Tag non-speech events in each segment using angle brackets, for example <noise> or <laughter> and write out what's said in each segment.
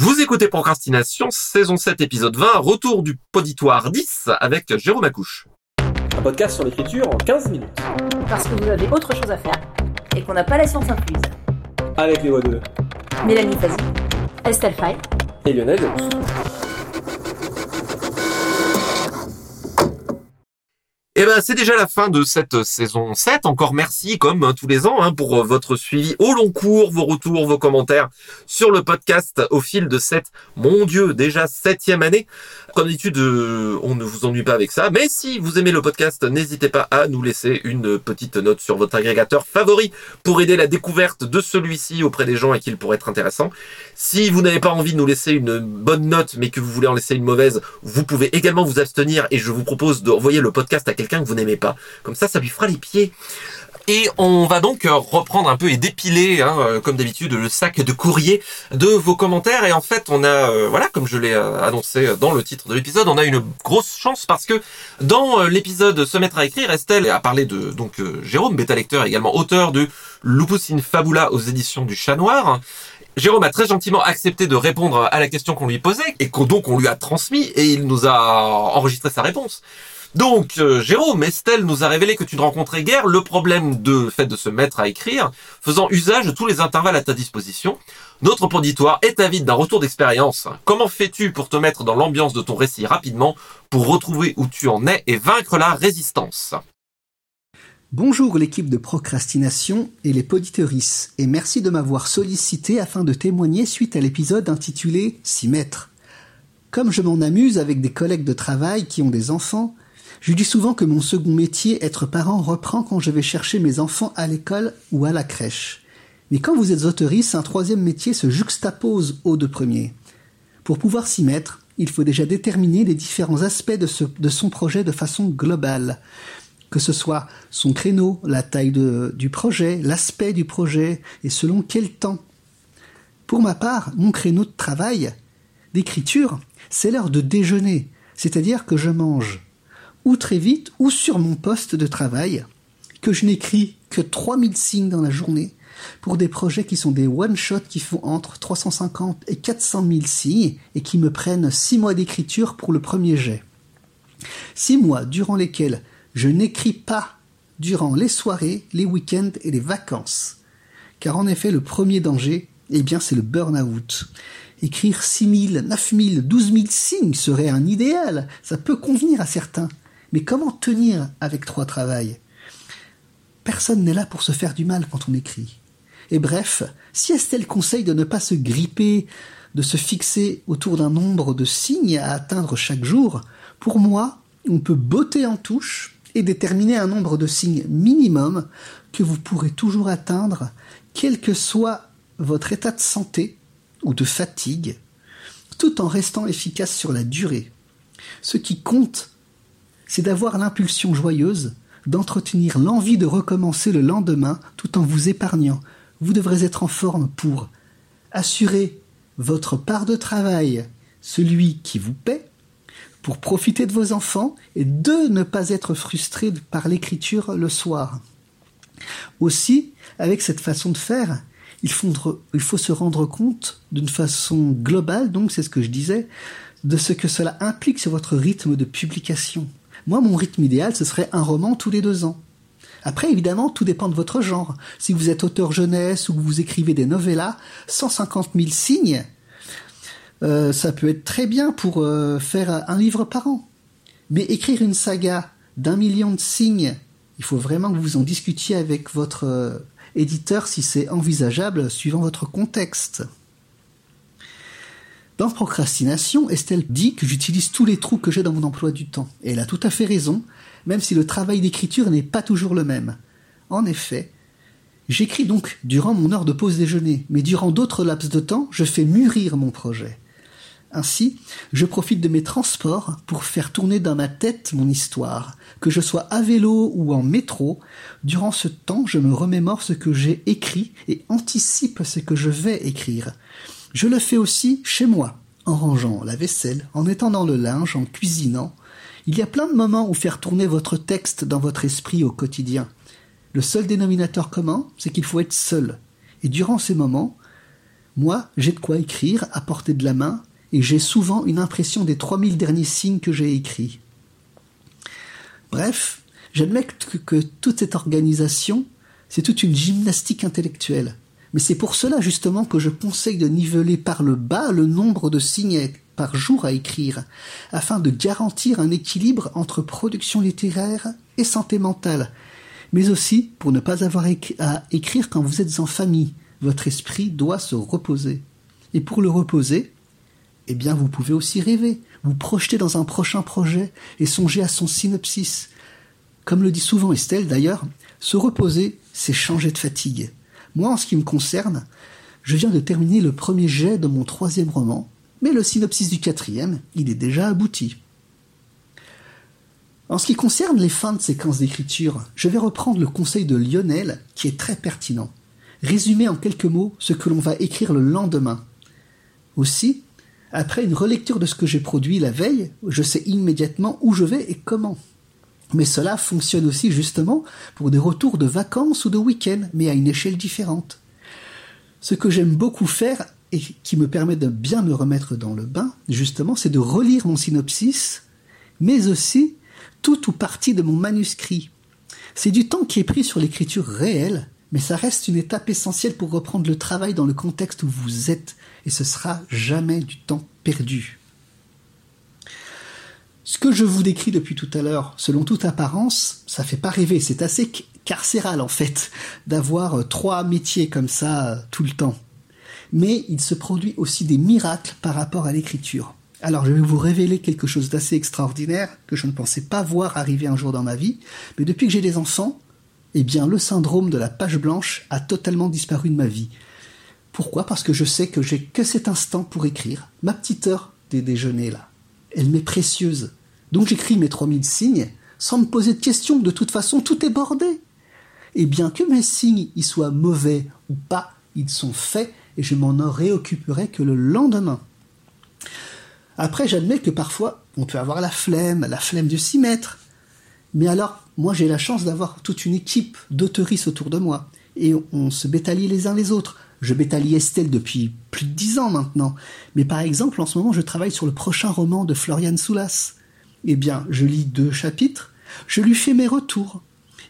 Vous écoutez Procrastination, saison 7, épisode 20, retour du poditoire 10 avec Jérôme Accouche. Un podcast sur l'écriture en 15 minutes. Parce que vous avez autre chose à faire et qu'on n'a pas la science incluse. Avec les voix de Mélanie Fazi, Estelle Fay et Lionel. Eh ben, c'est déjà la fin de cette saison 7. Encore merci, comme hein, tous les ans, hein, pour votre suivi au long cours, vos retours, vos commentaires sur le podcast au fil de cette, mon Dieu, déjà septième année. Comme d'habitude, euh, on ne vous ennuie pas avec ça. Mais si vous aimez le podcast, n'hésitez pas à nous laisser une petite note sur votre agrégateur favori pour aider la découverte de celui-ci auprès des gens et qu'il pourrait être intéressant. Si vous n'avez pas envie de nous laisser une bonne note, mais que vous voulez en laisser une mauvaise, vous pouvez également vous abstenir et je vous propose d'envoyer le podcast à quelqu'un que vous n'aimez pas. Comme ça, ça lui fera les pieds. Et on va donc euh, reprendre un peu et dépiler, hein, euh, comme d'habitude, le sac de courrier de vos commentaires. Et en fait, on a, euh, voilà, comme je l'ai annoncé dans le titre de l'épisode, on a une grosse chance parce que dans l'épisode Se mettre à écrire, Estelle a parlé de donc Jérôme, bêta lecteur, également auteur de Lupus in Fabula aux éditions du Chat Noir. Jérôme a très gentiment accepté de répondre à la question qu'on lui posait et que donc on lui a transmis et il nous a enregistré sa réponse. Donc, euh, Jérôme, Estelle nous a révélé que tu ne rencontrais guère le problème de fait de se mettre à écrire, faisant usage de tous les intervalles à ta disposition. Notre poditoire est avide d'un retour d'expérience. Comment fais-tu pour te mettre dans l'ambiance de ton récit rapidement, pour retrouver où tu en es et vaincre la résistance? Bonjour l'équipe de procrastination et les poditeuristes, et merci de m'avoir sollicité afin de témoigner suite à l'épisode intitulé S'y mettre. Comme je m'en amuse avec des collègues de travail qui ont des enfants, je dis souvent que mon second métier, être parent, reprend quand je vais chercher mes enfants à l'école ou à la crèche. Mais quand vous êtes autoriste, un troisième métier se juxtapose aux deux premiers. Pour pouvoir s'y mettre, il faut déjà déterminer les différents aspects de, son projet de façon globale. Que ce soit son créneau, la taille du projet, l'aspect du projet et selon quel temps. Pour ma part, mon créneau de travail, d'écriture, c'est l'heure de déjeuner, c'est-à-dire que je mange ou très vite, ou sur mon poste de travail, que je n'écris que 3000 signes dans la journée, pour des projets qui sont des one-shots qui font entre 350 et 400 000 signes et qui me prennent 6 mois d'écriture pour le premier jet. 6 mois durant lesquels je n'écris pas durant les soirées, les week-ends et les vacances. Car en effet, le premier danger, eh bien, c'est le burn-out. Écrire 6000, 9000, 12000 signes serait un idéal. Ça peut convenir à certains. Mais comment tenir avec trois travails? Personne n'est là pour se faire du mal quand on écrit. Et bref, si Estelle conseille de ne pas se gripper, de se fixer autour d'un nombre de signes à atteindre chaque jour, pour moi, on peut botter en touche et déterminer un nombre de signes minimum que vous pourrez toujours atteindre, quel que soit votre état de santé ou de fatigue, tout en restant efficace sur la durée. Ce qui compte, c'est d'avoir l'impulsion joyeuse, d'entretenir l'envie de recommencer le lendemain tout en vous épargnant. Vous devrez être en forme pour assurer votre part de travail, celui qui vous paie, pour profiter de vos enfants et de ne pas être frustré par l'écriture le soir. Aussi, avec cette façon de faire, il faut, il faut se rendre compte d'une façon globale, donc c'est ce que je disais, de ce que cela implique sur votre rythme de publication. Moi, mon rythme idéal, ce serait un roman tous les deux ans. Après, évidemment, tout dépend de votre genre. Si vous êtes auteur jeunesse ou que vous écrivez des novellas, 150 000 signes, euh, ça peut être très bien pour euh, faire un livre par an. Mais écrire une saga d'un million de signes, il faut vraiment que vous en discutiez avec votre euh, éditeur si c'est envisageable suivant votre contexte. Dans Procrastination, Estelle dit que j'utilise tous les trous que j'ai dans mon emploi du temps. Et elle a tout à fait raison, même si le travail d'écriture n'est pas toujours le même. En effet, j'écris donc durant mon heure de pause déjeuner, mais durant d'autres laps de temps, je fais mûrir mon projet. Ainsi, je profite de mes transports pour faire tourner dans ma tête mon histoire. Que je sois à vélo ou en métro, durant ce temps, je me remémore ce que j'ai écrit et anticipe ce que je vais écrire. Je le fais aussi chez moi, en rangeant la vaisselle, en étendant le linge, en cuisinant. Il y a plein de moments où faire tourner votre texte dans votre esprit au quotidien. Le seul dénominateur commun, c'est qu'il faut être seul. Et durant ces moments, Moi, j'ai de quoi écrire à portée de la main, et j'ai souvent une impression des 3000 derniers signes que j'ai écrits. Bref, j'admets que, que toute cette organisation, c'est toute une gymnastique intellectuelle. Mais c'est pour cela justement que je conseille de niveler par le bas le nombre de signes par jour à écrire, afin de garantir un équilibre entre production littéraire et santé mentale, mais aussi pour ne pas avoir à écrire quand vous êtes en famille. Votre esprit doit se reposer. Et pour le reposer, eh bien vous pouvez aussi rêver, vous projeter dans un prochain projet et songer à son synopsis. Comme le dit souvent Estelle d'ailleurs, se reposer, c'est changer de fatigue. Moi, en ce qui me concerne, je viens de terminer le premier jet de mon troisième roman, mais le synopsis du quatrième, il est déjà abouti. En ce qui concerne les fins de séquences d'écriture, je vais reprendre le conseil de Lionel, qui est très pertinent. Résumer en quelques mots ce que l'on va écrire le lendemain. Aussi, après une relecture de ce que j'ai produit la veille, je sais immédiatement où je vais et comment. Mais cela fonctionne aussi justement pour des retours de vacances ou de week-end, mais à une échelle différente. Ce que j'aime beaucoup faire et qui me permet de bien me remettre dans le bain, justement, c'est de relire mon synopsis, mais aussi tout ou partie de mon manuscrit. C'est du temps qui est pris sur l'écriture réelle, mais ça reste une étape essentielle pour reprendre le travail dans le contexte où vous êtes, et ce sera jamais du temps perdu. Ce que je vous décris depuis tout à l'heure, selon toute apparence, ça fait pas rêver, c'est assez carcéral en fait, d'avoir trois métiers comme ça tout le temps. Mais il se produit aussi des miracles par rapport à l'écriture. Alors je vais vous révéler quelque chose d'assez extraordinaire que je ne pensais pas voir arriver un jour dans ma vie, mais depuis que j'ai des enfants, eh bien le syndrome de la page blanche a totalement disparu de ma vie. Pourquoi? Parce que je sais que j'ai que cet instant pour écrire, ma petite heure des déjeuners là. Elle m'est précieuse. Donc j'écris mes 3000 signes sans me poser de questions, de toute façon tout est bordé. Et bien que mes signes y soient mauvais ou pas, ils sont faits et je m'en réoccuperai que le lendemain. Après, j'admets que parfois, on peut avoir la flemme, la flemme de s'y mettre. Mais alors, moi, j'ai la chance d'avoir toute une équipe d'auteuristes autour de moi. Et on se bétalie les uns les autres. Je bétalie Estelle depuis plus de dix ans maintenant. Mais par exemple, en ce moment, je travaille sur le prochain roman de Florian Soulas eh bien, je lis deux chapitres, je lui fais mes retours.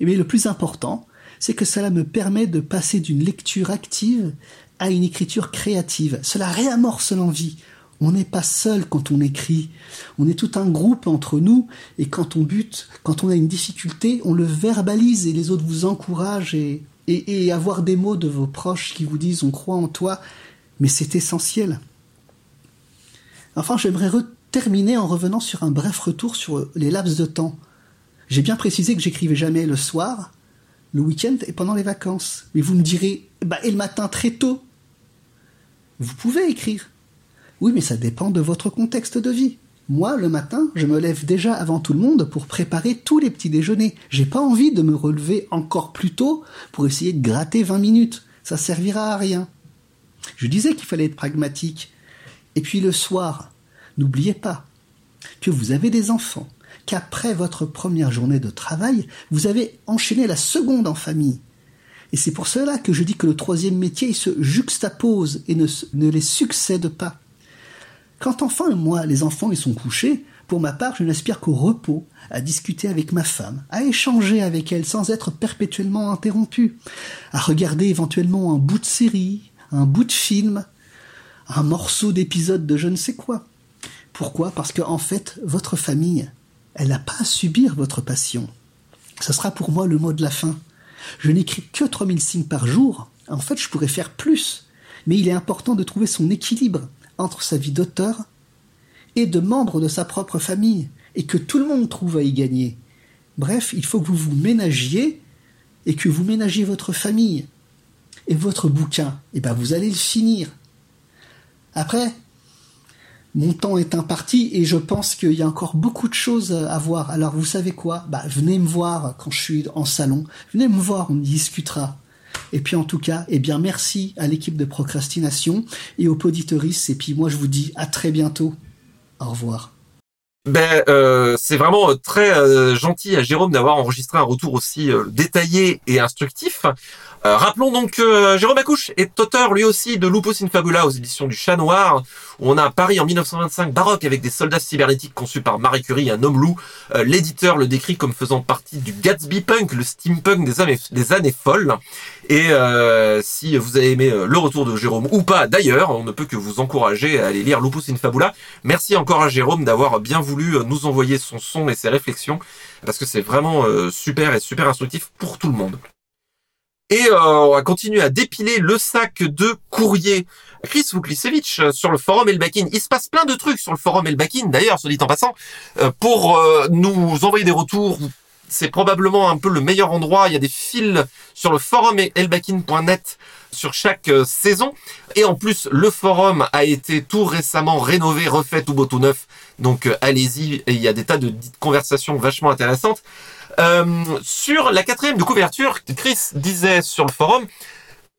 Et bien, le plus important, c'est que cela me permet de passer d'une lecture active à une écriture créative. Cela réamorce l'envie. On n'est pas seul quand on écrit. On est tout un groupe entre nous et quand on bute, quand on a une difficulté, on le verbalise et les autres vous encouragent et, et, et avoir des mots de vos proches qui vous disent on croit en toi, mais c'est essentiel. Enfin, j'aimerais terminer en revenant sur un bref retour sur les laps de temps. J'ai bien précisé que j'écrivais jamais le soir, le week-end et pendant les vacances. Mais vous me direz, bah, et le matin très tôt Vous pouvez écrire. Oui, mais ça dépend de votre contexte de vie. Moi, le matin, je me lève déjà avant tout le monde pour préparer tous les petits déjeuners. J'ai pas envie de me relever encore plus tôt pour essayer de gratter 20 minutes. Ça servira à rien. Je disais qu'il fallait être pragmatique. Et puis le soir, N'oubliez pas que vous avez des enfants, qu'après votre première journée de travail, vous avez enchaîné la seconde en famille. Et c'est pour cela que je dis que le troisième métier se juxtapose et ne, ne les succède pas. Quand enfin, moi, les enfants, ils sont couchés, pour ma part, je n'aspire qu'au repos, à discuter avec ma femme, à échanger avec elle sans être perpétuellement interrompu, à regarder éventuellement un bout de série, un bout de film, un morceau d'épisode de je ne sais quoi. Pourquoi? Parce qu'en en fait, votre famille, elle n'a pas à subir votre passion. Ce sera pour moi le mot de la fin. Je n'écris que 3000 signes par jour. En fait, je pourrais faire plus. Mais il est important de trouver son équilibre entre sa vie d'auteur et de membre de sa propre famille, et que tout le monde trouve à y gagner. Bref, il faut que vous vous ménagiez et que vous ménagiez votre famille. Et votre bouquin, eh ben vous allez le finir. Après, mon temps est imparti et je pense qu'il y a encore beaucoup de choses à voir. Alors vous savez quoi? Bah venez me voir quand je suis en salon. Venez me voir, on discutera. Et puis en tout cas, eh bien merci à l'équipe de procrastination et aux poditoris. Et puis moi je vous dis à très bientôt. Au revoir. Ben, euh, c'est vraiment euh, très euh, gentil à Jérôme d'avoir enregistré un retour aussi détaillé et instructif. Euh, rappelons donc que Jérôme Accouche est auteur lui aussi de Lupus in Fabula aux éditions du Chat Noir, on a un Paris en 1925 baroque avec des soldats cybernétiques conçus par Marie Curie, un homme loup. Euh, L'éditeur le décrit comme faisant partie du Gatsby punk, le steampunk des années, des années folles. Et euh, si vous avez aimé le retour de Jérôme ou pas d'ailleurs, on ne peut que vous encourager à aller lire Lupus in Fabula. Merci encore à Jérôme d'avoir bien voulu nous envoyer son son et ses réflexions, parce que c'est vraiment super et super instructif pour tout le monde. Et euh, on va continuer à dépiler le sac de courrier. Chris Vuklisevich euh, sur le forum Elbakin. Il se passe plein de trucs sur le forum Elbakin, d'ailleurs, soit dit en passant, euh, pour nous envoyer des retours. C'est probablement un peu le meilleur endroit. Il y a des fils sur le forum elbakin.net sur chaque saison. Et en plus, le forum a été tout récemment rénové, refait, tout beau, tout neuf. Donc allez-y, il y a des tas de conversations vachement intéressantes. Euh, sur la quatrième de couverture, Chris disait sur le forum,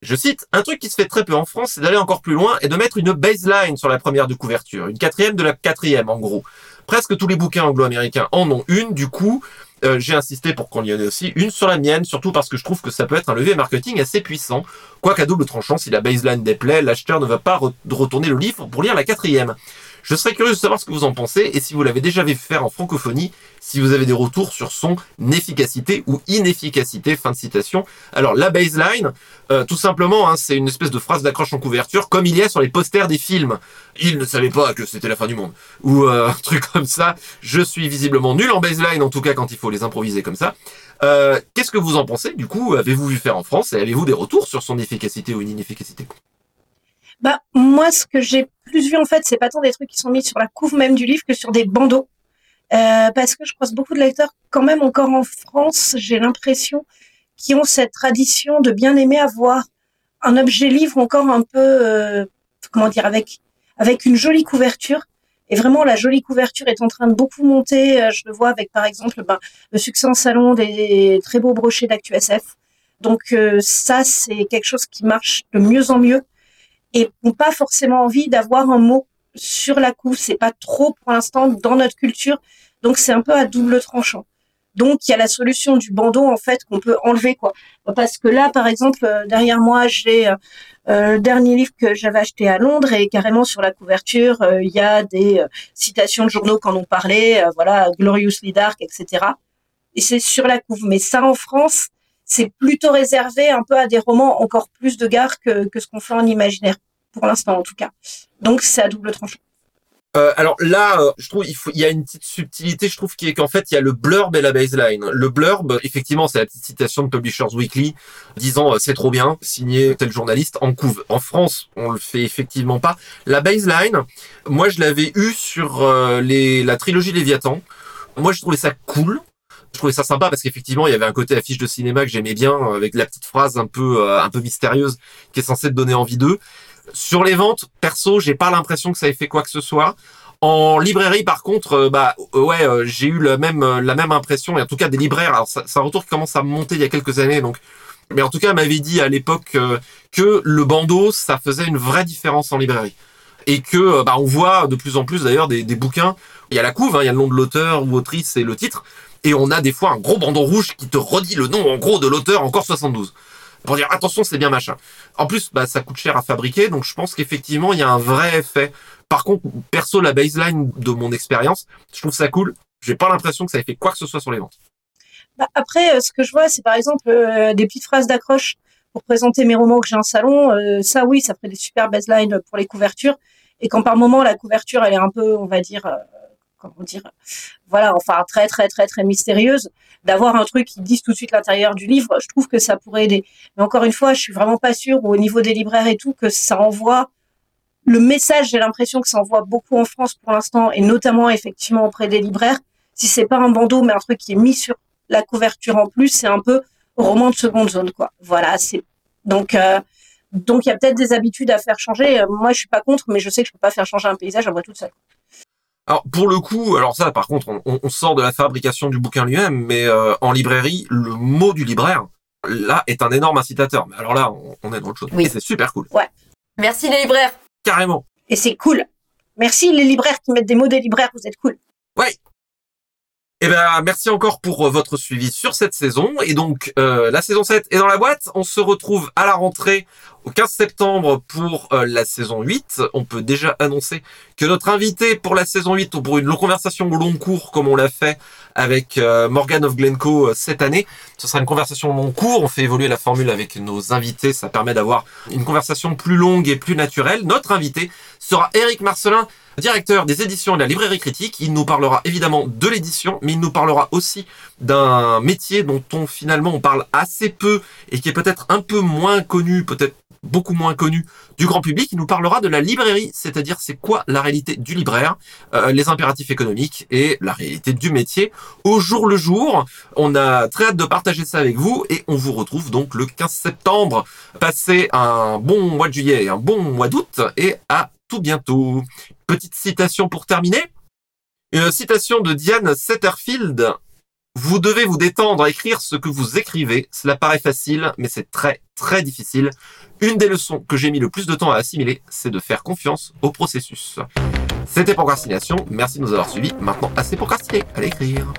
je cite, un truc qui se fait très peu en France, c'est d'aller encore plus loin et de mettre une baseline sur la première de couverture, une quatrième de la quatrième en gros. Presque tous les bouquins anglo-américains en ont une, du coup, euh, j'ai insisté pour qu'on y en ait aussi une sur la mienne, surtout parce que je trouve que ça peut être un levier marketing assez puissant. Quoique à double tranchant, si la baseline déplaît, l'acheteur ne va pas re- retourner le livre pour lire la quatrième. Je serais curieux de savoir ce que vous en pensez et si vous l'avez déjà vu faire en francophonie, si vous avez des retours sur son efficacité ou inefficacité. Fin de citation. Alors la baseline, euh, tout simplement, hein, c'est une espèce de phrase d'accroche en couverture, comme il y a sur les posters des films. Il ne savait pas que c'était la fin du monde ou euh, <laughs> un truc comme ça. Je suis visiblement nul en baseline, en tout cas quand il faut les improviser comme ça. Euh, Qu'est-ce que vous en pensez Du coup, avez-vous vu faire en France et avez-vous des retours sur son efficacité ou inefficacité? Bah, moi, ce que j'ai plus vu, en fait, c'est pas tant des trucs qui sont mis sur la couve même du livre que sur des bandeaux. Euh, parce que je croise beaucoup de lecteurs, quand même, encore en France, j'ai l'impression, qui ont cette tradition de bien aimer avoir un objet livre encore un peu, euh, comment dire, avec, avec une jolie couverture. Et vraiment, la jolie couverture est en train de beaucoup monter. Euh, Je le vois avec, par exemple, ben, le succès en salon des très beaux brochets d'ActuSF. Donc, euh, ça, c'est quelque chose qui marche de mieux en mieux et n'ont pas forcément envie d'avoir un mot sur la couve. C'est pas trop pour l'instant dans notre culture, donc c'est un peu à double tranchant. Donc il y a la solution du bandeau en fait qu'on peut enlever quoi. Parce que là par exemple euh, derrière moi j'ai euh, euh, le dernier livre que j'avais acheté à Londres et carrément sur la couverture il y a des citations de journaux ont parlé, euh, voilà Gloriously Dark etc. Et c'est sur la couve. Mais ça en France c'est plutôt réservé un peu à des romans encore plus de gare que ce qu'on fait en imaginaire, pour l'instant en tout cas. Donc c'est à double tranchant. Euh, alors là, euh, je trouve il, y a une petite subtilité, je trouve, qui est qu'en fait, il y a le blurb et la baseline. Le blurb, effectivement, c'est la petite citation de Publishers Weekly disant euh, c'est trop bien, signé tel journaliste en couve. En France, on le fait effectivement pas. La baseline, moi, je l'avais eu sur la trilogie Léviathan. Moi, je trouvais ça cool. Je trouvais ça sympa parce qu'effectivement, il y avait un côté affiche de cinéma que j'aimais bien, avec la petite phrase un peu, un peu mystérieuse qui est censée te donner envie d'eux. Sur les ventes, perso, j'ai pas l'impression que ça ait fait quoi que ce soit. En librairie, par contre, euh, bah euh, ouais, euh, j'ai eu la même la même impression. Et en tout cas, des libraires. Alors, c'est un retour qui commence à monter il y a quelques années. Donc, mais en tout cas, m'avait dit à l'époque que le bandeau, ça faisait une vraie différence en librairie. Et que bah on voit de plus en plus d'ailleurs des, des bouquins. Il y a la couve, hein, il y a le nom de l'auteur ou autrice et le titre. Et on a des fois un gros bandeau rouge qui te redit le nom en gros de l'auteur encore 72 pour dire attention c'est bien machin. En plus bah ça coûte cher à fabriquer donc je pense qu'effectivement il y a un vrai effet. Par contre perso la baseline de mon expérience je trouve ça cool. J'ai pas l'impression que ça ait fait quoi que ce soit sur les ventes. Bah, après, euh, ce que je vois, c'est par exemple euh, des petites phrases d'accroche pour présenter mes romans que j'ai en salon. Euh, ça, oui, ça ferait des super baselines pour les couvertures. Et quand par moment la couverture, elle est un peu, on va dire, comment dire, voilà, enfin très très très très mystérieuse, d'avoir un truc qui dise tout de suite l'intérieur du livre, je trouve que ça pourrait aider. Mais encore une fois, je suis vraiment pas sûre au niveau des libraires et tout que ça envoie le message. J'ai l'impression que ça envoie beaucoup en France pour l'instant et notamment effectivement auprès des libraires. Si c'est pas un bandeau, mais un truc qui est mis sur la couverture en plus, c'est un peu roman de seconde zone, quoi. Voilà, c'est donc euh, donc il y a peut-être des habitudes à faire changer. Euh, Moi, je suis pas contre, mais je sais que je peux pas faire changer un paysage à moi toute seule. Alors pour le coup, alors ça par contre, on, on sort de la fabrication du bouquin lui-même, mais euh, en librairie, le mot du libraire, là, est un énorme incitateur. Mais alors là, on, on est dans autre chose. Oui. Et c'est super cool. Merci les libraires. Carrément. Et c'est cool. Merci les libraires qui mettent des mots des libraires, vous êtes cool. Ouais. Eh ben, merci encore pour euh, votre suivi sur cette saison. Et donc, euh, la saison 7 est dans la boîte. On se retrouve à la rentrée au 15 septembre pour euh, la saison 8. On peut déjà annoncer que notre invité pour la saison 8, pour une conversation au long cours, comme on l'a fait avec Morgan of Glencoe cette année, ce sera une conversation au long cours. On fait évoluer la formule avec nos invités. Ça permet d'avoir une conversation plus longue et plus naturelle. Notre invité sera Eric Marcelin, directeur des éditions de la librairie critique. Il nous parlera évidemment de l'édition, mais il nous parlera aussi d'un métier dont on finalement on parle assez peu et qui est peut-être un peu moins connu, peut-être beaucoup moins connu du grand public. Il nous parlera de la librairie, c'est-à-dire c'est quoi la réalité du libraire, euh, les impératifs économiques et la réalité du métier au jour le jour. On a très hâte de partager ça avec vous et on vous retrouve donc le 15 septembre. Passez un bon mois de juillet et un bon mois d'août et à tout bientôt. Petite citation pour terminer. Une citation de Diane Setterfield. Vous devez vous détendre à écrire ce que vous écrivez. Cela paraît facile, mais c'est très, très difficile. Une des leçons que j'ai mis le plus de temps à assimiler, c'est de faire confiance au processus. C'était Procrastination. Merci de nous avoir suivis. Maintenant, assez procrastiné. Allez écrire.